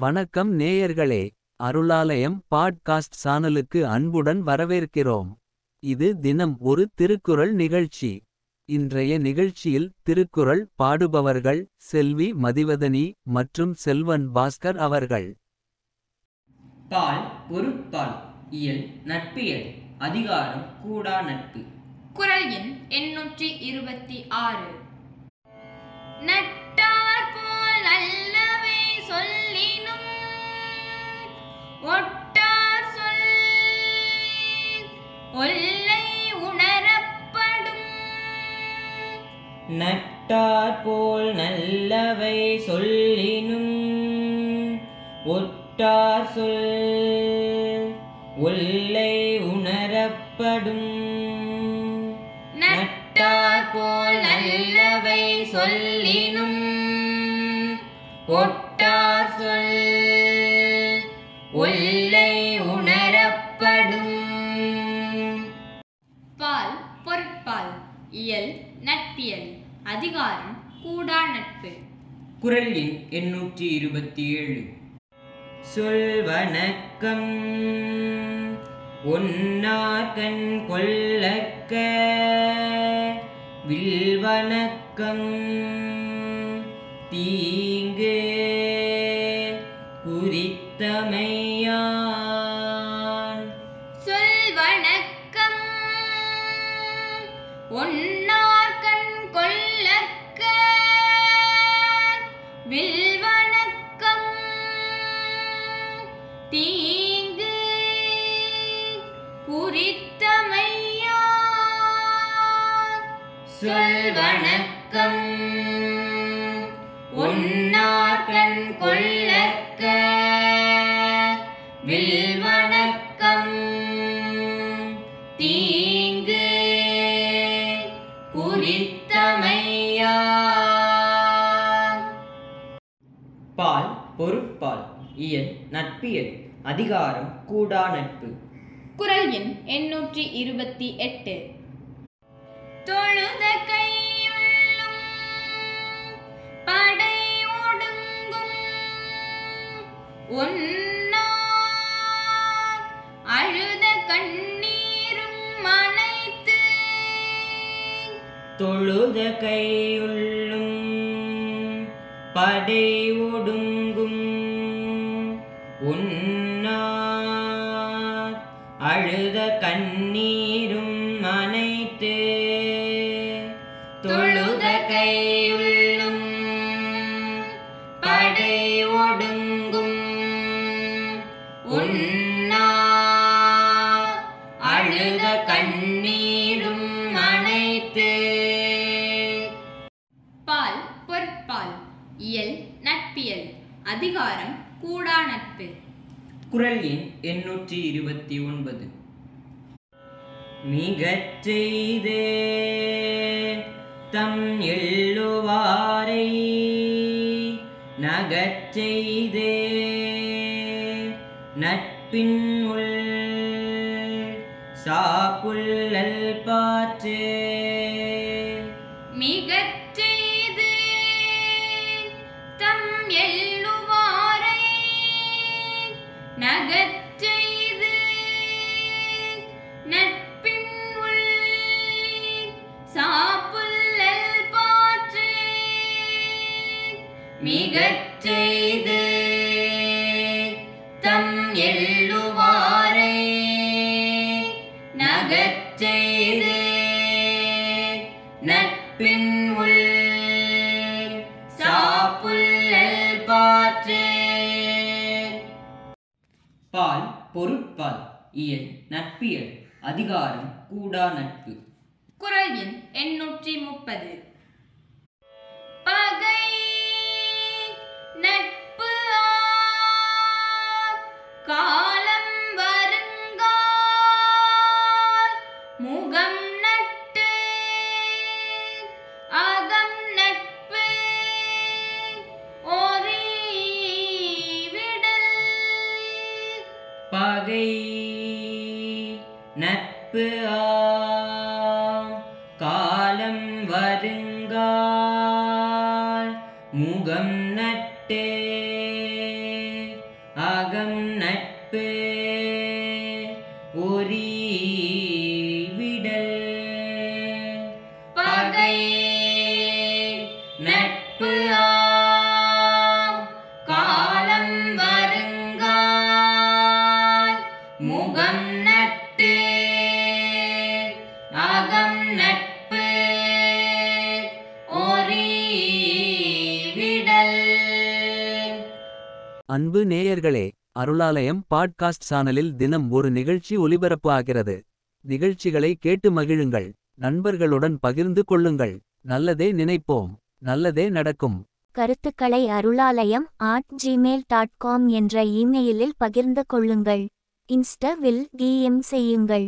வணக்கம் நேயர்களே அருளாலயம் பாட்காஸ்ட் சானலுக்கு அன்புடன் வரவேற்கிறோம். இது தினம் ஒரு திருக்குறள் நிகழ்ச்சி. இன்றைய நிகழ்ச்சியில் திருக்குறள் பாடுபவர்கள் செல்வி மதிவதனி மற்றும் செல்வன் பாஸ்கர் அவர்கள். பால் பொருட்பால் இயல் நட்பியல் அதிகாரம் கூடா நட்பு. குரல் எண் எண்ணூற்றி இருபத்தி ஆறு. நட்டார் நட்டார் போல் நல்லவை சொல்லினும் ஒட்டார் சொல் ஒல்லை உணரப்படும். நட்டார் போல் நல்லவை சொல்லினும் ஒட்டார் சொல் ஒல்லை உணரப்படும். பால் பொருட்பால் இயல் நட்பியல் அதிகாரம் கூடா நட்பு குரல் எண் எண்ணூற்றி இருபத்தி ஏழு சொல் வணக்கம் ஒன்னார்கண் கொல்லக்க வில்வணக்கம். தீங்கு. குறித்தமையான். சொல் வணக்கம் ஒன்னார்கண் வில்வணக்கம் தீங்கு குறித்தமையான் சொல்வணக்கம் வணக்கம் ஒன்னார்கண் கொல்லற்க வில் பால் பொருட்பால் இயல் நட்பியல். அதிகாரம் கூடா நட்பு. குரல் எண் எண்ணூற்றி இருபத்தி எட்டு. தொழுத கையுள்ளும் படை ஒடுங்கும் ஒன்னார் அழுத கண்ணீரும் அனைத்து தொழுத கையுள்ளும் படை ஒடுங்கும் உன்னார். அழுத கண்ணீரும் அனைத்து தொழுத கையுள்ளும் படை ஒடுங்கும் உன்னார். அழுத கண்ணீரும் நட்பியல். அதிகாரம் கூடா நட்பு. குரல் எண் எண்ணூற்றி இருபத்தி ஒன்பது. மிகச் செய்து தம் எள்ளுவாரை நகச் செய்து நட்பின் உள் சாப்புள்ளல் பாற்று. மிகச் எள்ளுவாரை நகச் செய்து நட்பின் உள் சாப்புல்லல் பாற்று. பால் பொருட்பால் இயல் நட்பியல் அதிகாரம் கூடா நட்பு. குரல் எண் எண்ணூற்றி முப்பது. முகம் நட்டு அகம் நட்பு ஒரீவிடல் பகை நட்பு ஆம் காலம் வருங்கால். முகம் நட்டே அன்பு நேயர்களே அருளாலயம் பாட்காஸ்ட் சானலில் தினம் ஒரு நிகழ்ச்சி ஒலிபரப்பு ஆகிறது. நிகழ்ச்சிகளை கேட்டு மகிழுங்கள். நண்பர்களுடன் பகிர்ந்து கொள்ளுங்கள். நல்லதே நினைப்போம். நல்லதே நடக்கும். கருத்துக்களை Arulalayam at Gmail dot com என்ற இமெயிலில் பகிர்ந்து கொள்ளுங்கள். இன்ஸ்டவில் டிஎம் செய்யுங்கள்.